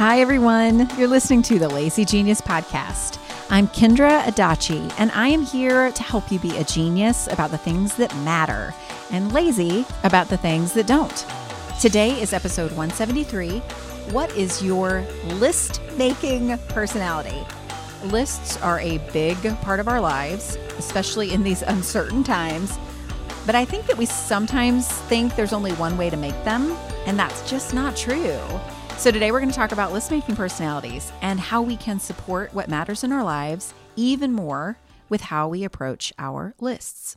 Hi, everyone. You're listening to the Lazy Genius Podcast. I'm Kendra Adachi, and I am here to help you be a genius about the things that matter and lazy about the things that don't. Today is episode 173 What is your list making personality? Lists are a big part of our lives, especially in these uncertain times. But I think that we sometimes think there's only one way to make them, and that's just not true. So, today we're going to talk about list making personalities and how we can support what matters in our lives even more with how we approach our lists.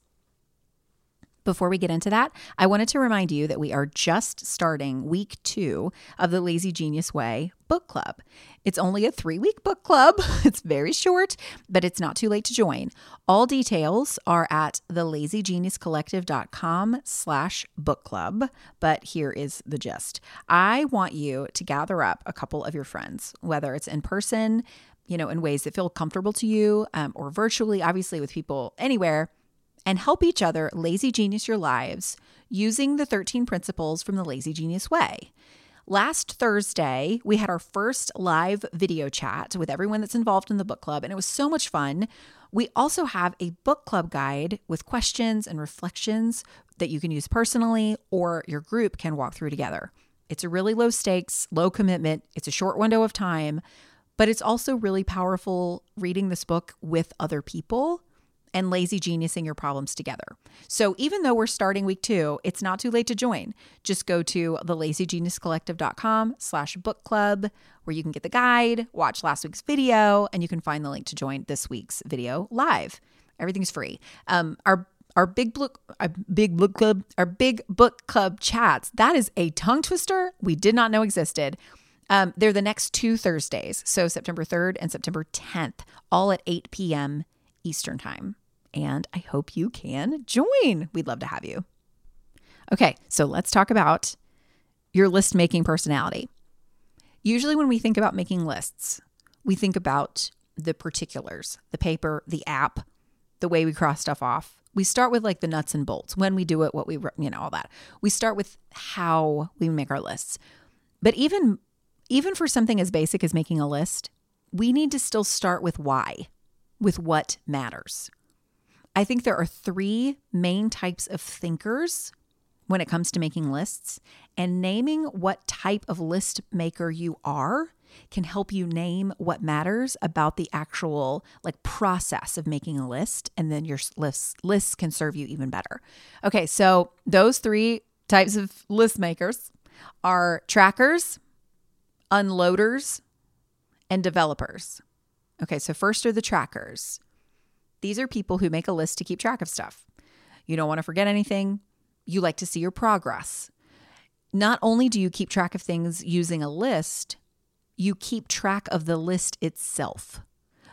Before we get into that, I wanted to remind you that we are just starting week two of the Lazy Genius Way book club. It's only a three week book club. It's very short, but it's not too late to join. All details are at thelazygeniuscollective.com slash book club. But here is the gist. I want you to gather up a couple of your friends, whether it's in person, you know, in ways that feel comfortable to you, um, or virtually, obviously with people anywhere and help each other lazy genius your lives using the 13 principles from the Lazy Genius Way. Last Thursday, we had our first live video chat with everyone that's involved in the book club, and it was so much fun. We also have a book club guide with questions and reflections that you can use personally or your group can walk through together. It's a really low stakes, low commitment, it's a short window of time, but it's also really powerful reading this book with other people and lazy geniusing your problems together. So even though we're starting week two, it's not too late to join. Just go to thelazygeniuscollective.com slash book club where you can get the guide, watch last week's video, and you can find the link to join this week's video live. Everything's free. Um, our our big book, our big book club, our big book club chats. That is a tongue twister we did not know existed. Um, they're the next two Thursdays, so September 3rd and September 10th, all at 8 p.m. Eastern Time and I hope you can join. We'd love to have you. Okay, so let's talk about your list making personality. Usually, when we think about making lists, we think about the particulars, the paper, the app, the way we cross stuff off. We start with like the nuts and bolts, when we do it, what we, you know, all that. We start with how we make our lists. But even even for something as basic as making a list, we need to still start with why, with what matters. I think there are three main types of thinkers when it comes to making lists, and naming what type of list maker you are can help you name what matters about the actual like process of making a list and then your lists lists can serve you even better. Okay, so those three types of list makers are trackers, unloaders, and developers. Okay, so first are the trackers. These are people who make a list to keep track of stuff. You don't want to forget anything. You like to see your progress. Not only do you keep track of things using a list, you keep track of the list itself.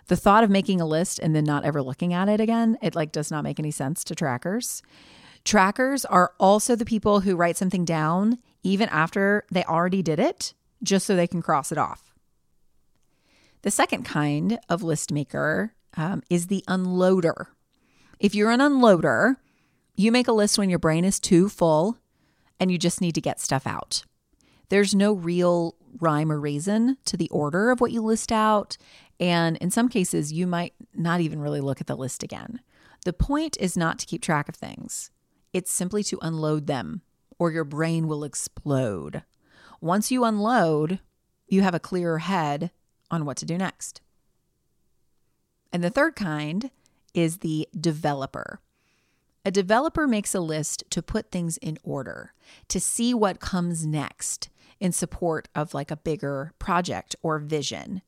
The thought of making a list and then not ever looking at it again, it like does not make any sense to trackers. Trackers are also the people who write something down even after they already did it, just so they can cross it off. The second kind of list maker um, is the unloader. If you're an unloader, you make a list when your brain is too full and you just need to get stuff out. There's no real rhyme or reason to the order of what you list out. And in some cases, you might not even really look at the list again. The point is not to keep track of things, it's simply to unload them, or your brain will explode. Once you unload, you have a clearer head on what to do next. And the third kind is the developer. A developer makes a list to put things in order, to see what comes next in support of like a bigger project or vision.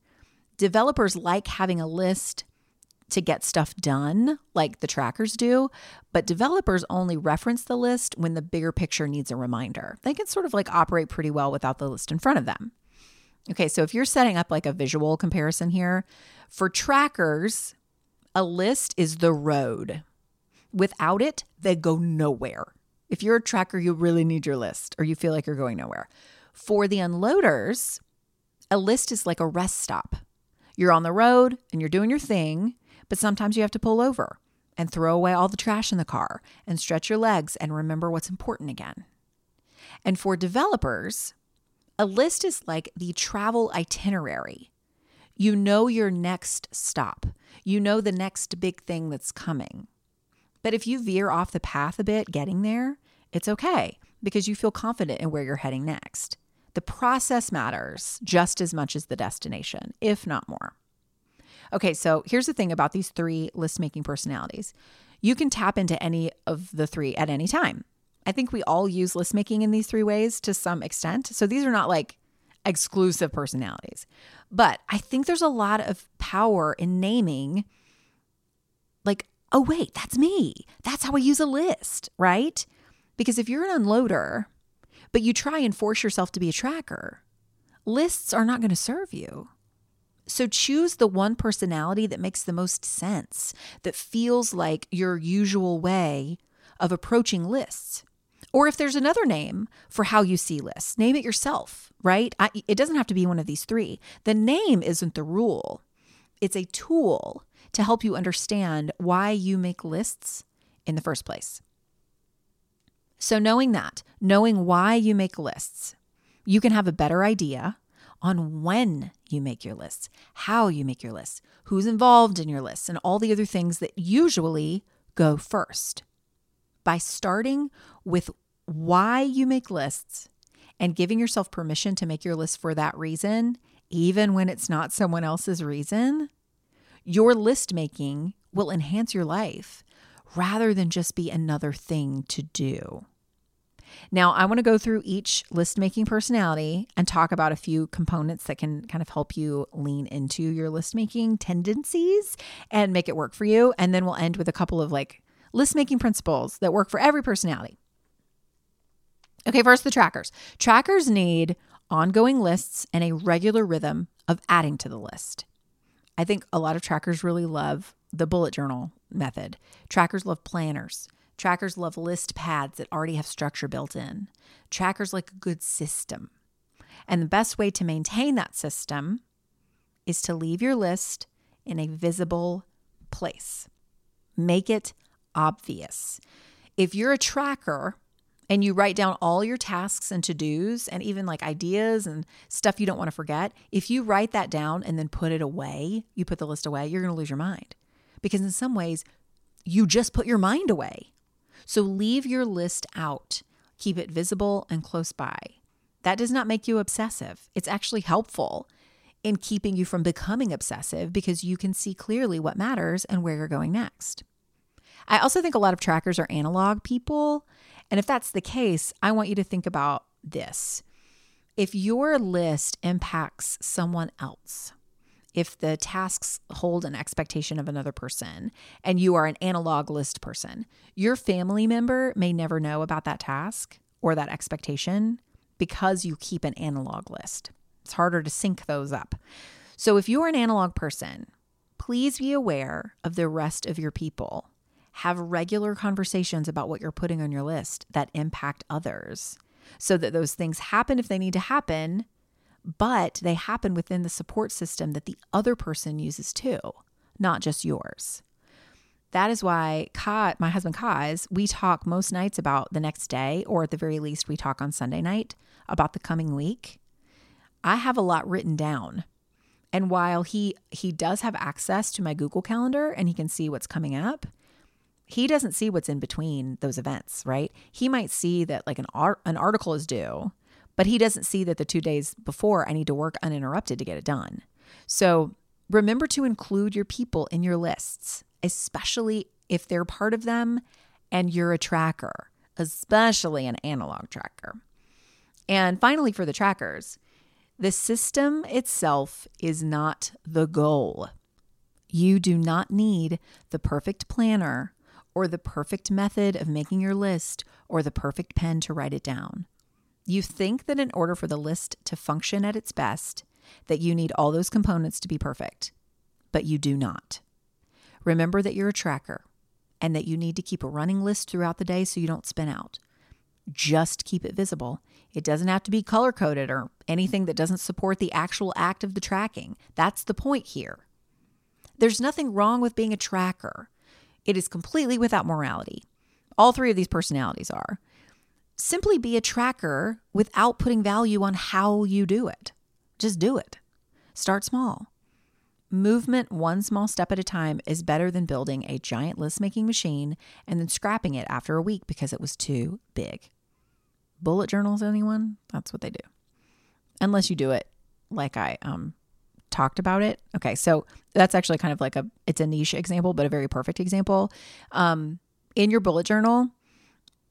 Developers like having a list to get stuff done, like the trackers do, but developers only reference the list when the bigger picture needs a reminder. They can sort of like operate pretty well without the list in front of them. Okay, so if you're setting up like a visual comparison here, for trackers, a list is the road. Without it, they go nowhere. If you're a tracker, you really need your list or you feel like you're going nowhere. For the unloaders, a list is like a rest stop. You're on the road and you're doing your thing, but sometimes you have to pull over and throw away all the trash in the car and stretch your legs and remember what's important again. And for developers, a list is like the travel itinerary. You know your next stop, you know the next big thing that's coming. But if you veer off the path a bit getting there, it's okay because you feel confident in where you're heading next. The process matters just as much as the destination, if not more. Okay, so here's the thing about these three list making personalities you can tap into any of the three at any time. I think we all use list making in these three ways to some extent. So these are not like exclusive personalities. But I think there's a lot of power in naming, like, oh, wait, that's me. That's how I use a list, right? Because if you're an unloader, but you try and force yourself to be a tracker, lists are not going to serve you. So choose the one personality that makes the most sense, that feels like your usual way of approaching lists. Or if there's another name for how you see lists, name it yourself, right? I, it doesn't have to be one of these three. The name isn't the rule, it's a tool to help you understand why you make lists in the first place. So, knowing that, knowing why you make lists, you can have a better idea on when you make your lists, how you make your lists, who's involved in your lists, and all the other things that usually go first. By starting with why you make lists and giving yourself permission to make your list for that reason, even when it's not someone else's reason, your list making will enhance your life rather than just be another thing to do. Now, I want to go through each list making personality and talk about a few components that can kind of help you lean into your list making tendencies and make it work for you. And then we'll end with a couple of like list making principles that work for every personality. Okay, first the trackers. Trackers need ongoing lists and a regular rhythm of adding to the list. I think a lot of trackers really love the bullet journal method. Trackers love planners. Trackers love list pads that already have structure built in. Trackers like a good system. And the best way to maintain that system is to leave your list in a visible place. Make it obvious. If you're a tracker and you write down all your tasks and to dos and even like ideas and stuff you don't want to forget, if you write that down and then put it away, you put the list away, you're going to lose your mind. Because in some ways, you just put your mind away. So leave your list out, keep it visible and close by. That does not make you obsessive. It's actually helpful in keeping you from becoming obsessive because you can see clearly what matters and where you're going next. I also think a lot of trackers are analog people. And if that's the case, I want you to think about this. If your list impacts someone else, if the tasks hold an expectation of another person and you are an analog list person, your family member may never know about that task or that expectation because you keep an analog list. It's harder to sync those up. So if you're an analog person, please be aware of the rest of your people. Have regular conversations about what you're putting on your list that impact others so that those things happen if they need to happen but they happen within the support system that the other person uses too, not just yours. That is why Ka, my husband Kaz, we talk most nights about the next day, or at the very least, we talk on Sunday night about the coming week. I have a lot written down. And while he he does have access to my Google Calendar and he can see what's coming up, he doesn't see what's in between those events, right? He might see that like an art, an article is due, But he doesn't see that the two days before I need to work uninterrupted to get it done. So remember to include your people in your lists, especially if they're part of them and you're a tracker, especially an analog tracker. And finally, for the trackers, the system itself is not the goal. You do not need the perfect planner or the perfect method of making your list or the perfect pen to write it down. You think that in order for the list to function at its best, that you need all those components to be perfect, but you do not. Remember that you're a tracker and that you need to keep a running list throughout the day so you don't spin out. Just keep it visible. It doesn't have to be color coded or anything that doesn't support the actual act of the tracking. That's the point here. There's nothing wrong with being a tracker. It is completely without morality. All three of these personalities are. Simply be a tracker without putting value on how you do it. Just do it. Start small. Movement one small step at a time is better than building a giant list making machine and then scrapping it after a week because it was too big. Bullet journals, anyone? That's what they do. Unless you do it like I um talked about it. Okay, so that's actually kind of like a it's a niche example, but a very perfect example. Um, in your bullet journal,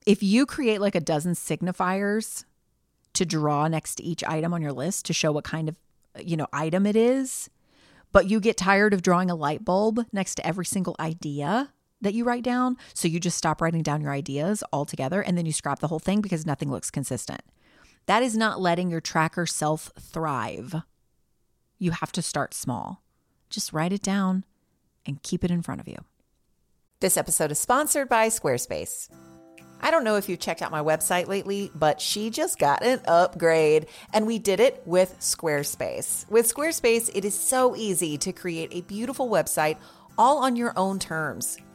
if you create like a dozen signifiers to draw next to each item on your list to show what kind of you know item it is, but you get tired of drawing a light bulb next to every single idea that you write down, so you just stop writing down your ideas altogether and then you scrap the whole thing because nothing looks consistent. That is not letting your tracker self thrive. You have to start small. Just write it down and keep it in front of you. This episode is sponsored by Squarespace. I don't know if you've checked out my website lately, but she just got an upgrade and we did it with Squarespace. With Squarespace, it is so easy to create a beautiful website all on your own terms.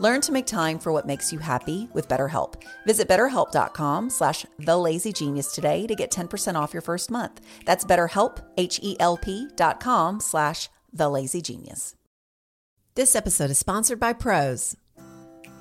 Learn to make time for what makes you happy with BetterHelp. Visit betterhelp.com slash thelazygenius today to get 10% off your first month. That's betterhelp, H-E-L-P dot com slash thelazygenius. This episode is sponsored by Prose.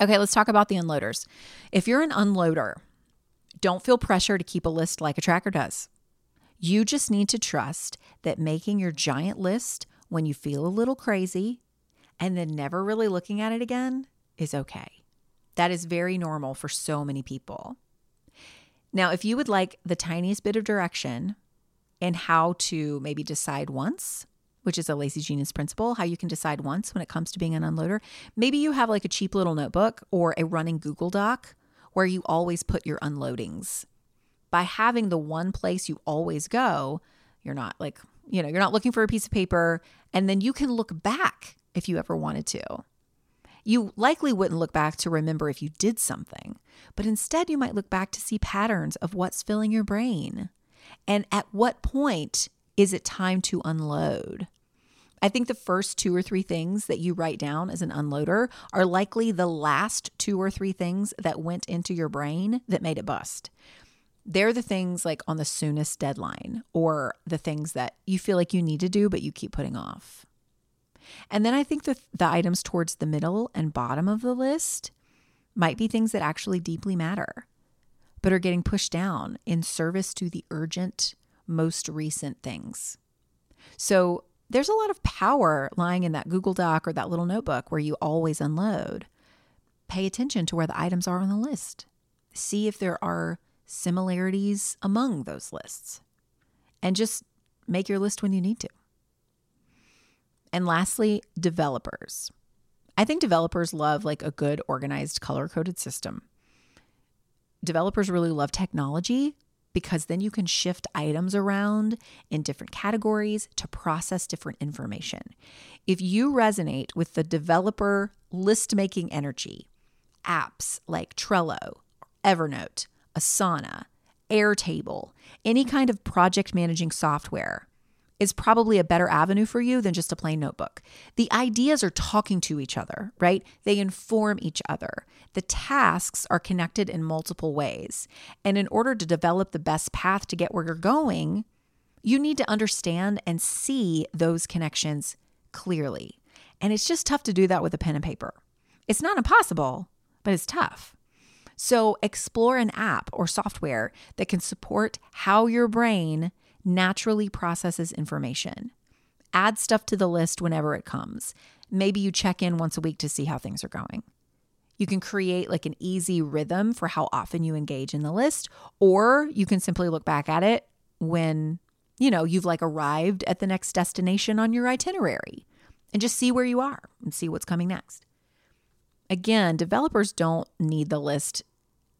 Okay, let's talk about the unloaders. If you're an unloader, don't feel pressure to keep a list like a tracker does. You just need to trust that making your giant list when you feel a little crazy and then never really looking at it again is okay. That is very normal for so many people. Now, if you would like the tiniest bit of direction in how to maybe decide once which is a lazy Genius principle, how you can decide once when it comes to being an unloader. Maybe you have like a cheap little notebook or a running Google Doc where you always put your unloadings. By having the one place you always go, you're not like, you know, you're not looking for a piece of paper and then you can look back if you ever wanted to. You likely wouldn't look back to remember if you did something, but instead you might look back to see patterns of what's filling your brain. And at what point is it time to unload? I think the first two or three things that you write down as an unloader are likely the last two or three things that went into your brain that made it bust. They're the things like on the soonest deadline or the things that you feel like you need to do, but you keep putting off. And then I think the, the items towards the middle and bottom of the list might be things that actually deeply matter, but are getting pushed down in service to the urgent, most recent things. So there's a lot of power lying in that Google Doc or that little notebook where you always unload. Pay attention to where the items are on the list. See if there are similarities among those lists. And just make your list when you need to. And lastly, developers. I think developers love like a good organized color coded system. Developers really love technology because then you can shift items around in different categories to process different information. If you resonate with the developer list making energy, apps like Trello, Evernote, Asana, Airtable, any kind of project managing software, is probably a better avenue for you than just a plain notebook. The ideas are talking to each other, right? They inform each other. The tasks are connected in multiple ways. And in order to develop the best path to get where you're going, you need to understand and see those connections clearly. And it's just tough to do that with a pen and paper. It's not impossible, but it's tough. So explore an app or software that can support how your brain naturally processes information. Add stuff to the list whenever it comes. Maybe you check in once a week to see how things are going. You can create like an easy rhythm for how often you engage in the list, or you can simply look back at it when, you know, you've like arrived at the next destination on your itinerary and just see where you are and see what's coming next. Again, developers don't need the list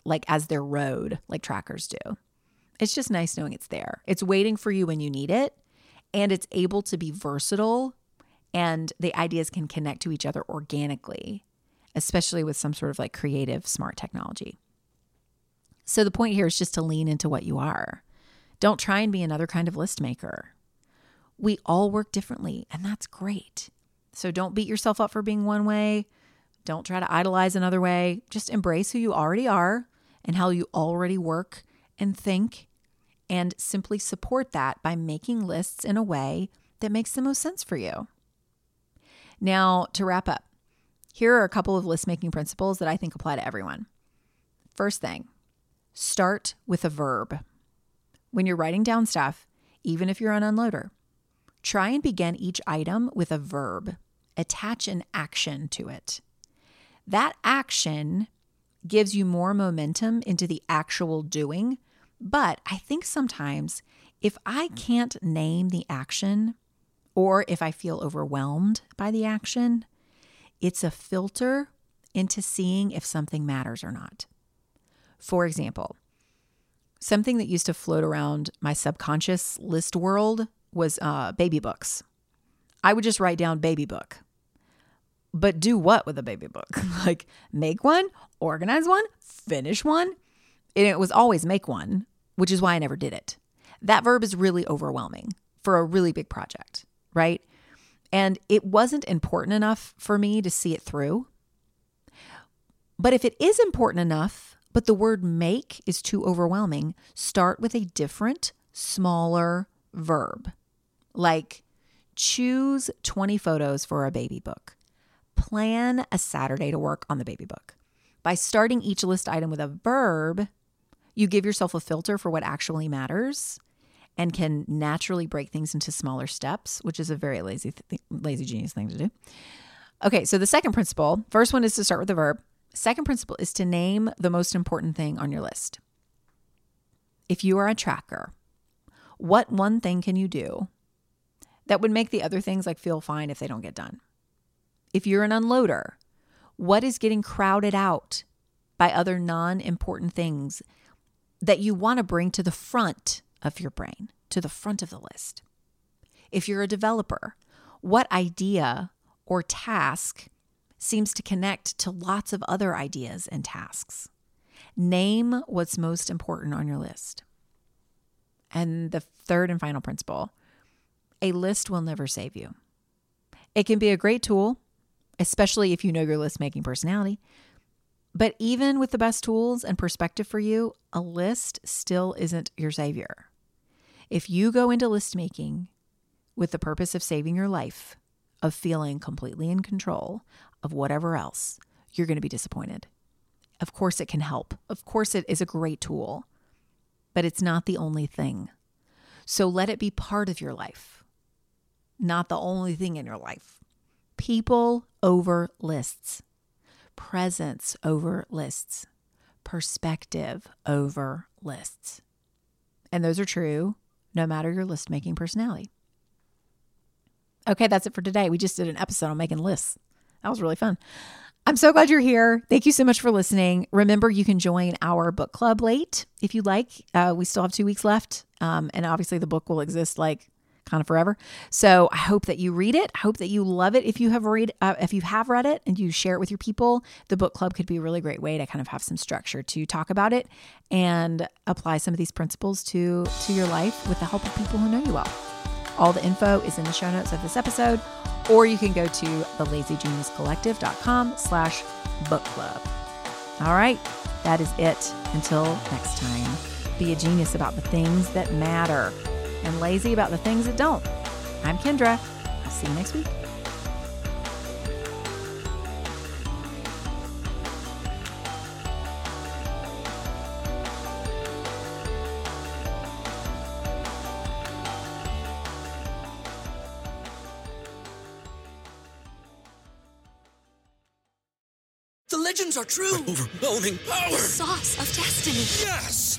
like as their road like trackers do. It's just nice knowing it's there. It's waiting for you when you need it, and it's able to be versatile, and the ideas can connect to each other organically, especially with some sort of like creative, smart technology. So the point here is just to lean into what you are. Don't try and be another kind of list maker. We all work differently, and that's great. So don't beat yourself up for being one way. Don't try to idolize another way. Just embrace who you already are and how you already work and think and simply support that by making lists in a way that makes the most sense for you. Now, to wrap up, here are a couple of list making principles that I think apply to everyone. First thing, start with a verb. When you're writing down stuff, even if you're an unloader, try and begin each item with a verb. Attach an action to it. that action gives you more momentum into the actual doing. But I think sometimes if I can't name the action or if I feel overwhelmed by the action, it's a filter into seeing if something matters or not. For example, something that used to float around my subconscious list world was uh, baby books. I would just write down baby book. But do what with a baby book? like make one, organize one, finish one. And it was always make one, which is why I never did it. That verb is really overwhelming for a really big project, right? And it wasn't important enough for me to see it through. But if it is important enough, but the word make is too overwhelming, start with a different, smaller verb. Like choose 20 photos for a baby book. Plan a Saturday to work on the baby book. By starting each list item with a verb, you give yourself a filter for what actually matters and can naturally break things into smaller steps, which is a very lazy, th- lazy genius thing to do. Okay, so the second principle, first one is to start with the verb. Second principle is to name the most important thing on your list. If you are a tracker, what one thing can you do that would make the other things like feel fine if they don't get done? If you're an unloader, what is getting crowded out by other non important things that you want to bring to the front of your brain, to the front of the list? If you're a developer, what idea or task seems to connect to lots of other ideas and tasks? Name what's most important on your list. And the third and final principle a list will never save you. It can be a great tool especially if you know your list making personality. But even with the best tools and perspective for you, a list still isn't your savior. If you go into list making with the purpose of saving your life, of feeling completely in control of whatever else, you're going to be disappointed. Of course, it can help. Of course, it is a great tool, but it's not the only thing. So let it be part of your life, not the only thing in your life people over lists, presence over lists, perspective over lists. And those are true no matter your list making personality. Okay, that's it for today. We just did an episode on making lists. That was really fun. I'm so glad you're here. Thank you so much for listening. Remember, you can join our book club late if you'd like. Uh, we still have two weeks left. Um, and obviously, the book will exist like kind of forever. So I hope that you read it. I hope that you love it. If you have read, uh, if you have read it and you share it with your people, the book club could be a really great way to kind of have some structure to talk about it and apply some of these principles to to your life with the help of people who know you well. All the info is in the show notes of this episode, or you can go to thelazygeniuscollective.com slash book club. All right, that is it. Until next time, be a genius about the things that matter and lazy about the things that don't. I'm Kendra. I'll see you next week. The legends are true. Overwhelming power! The sauce of destiny. Yes!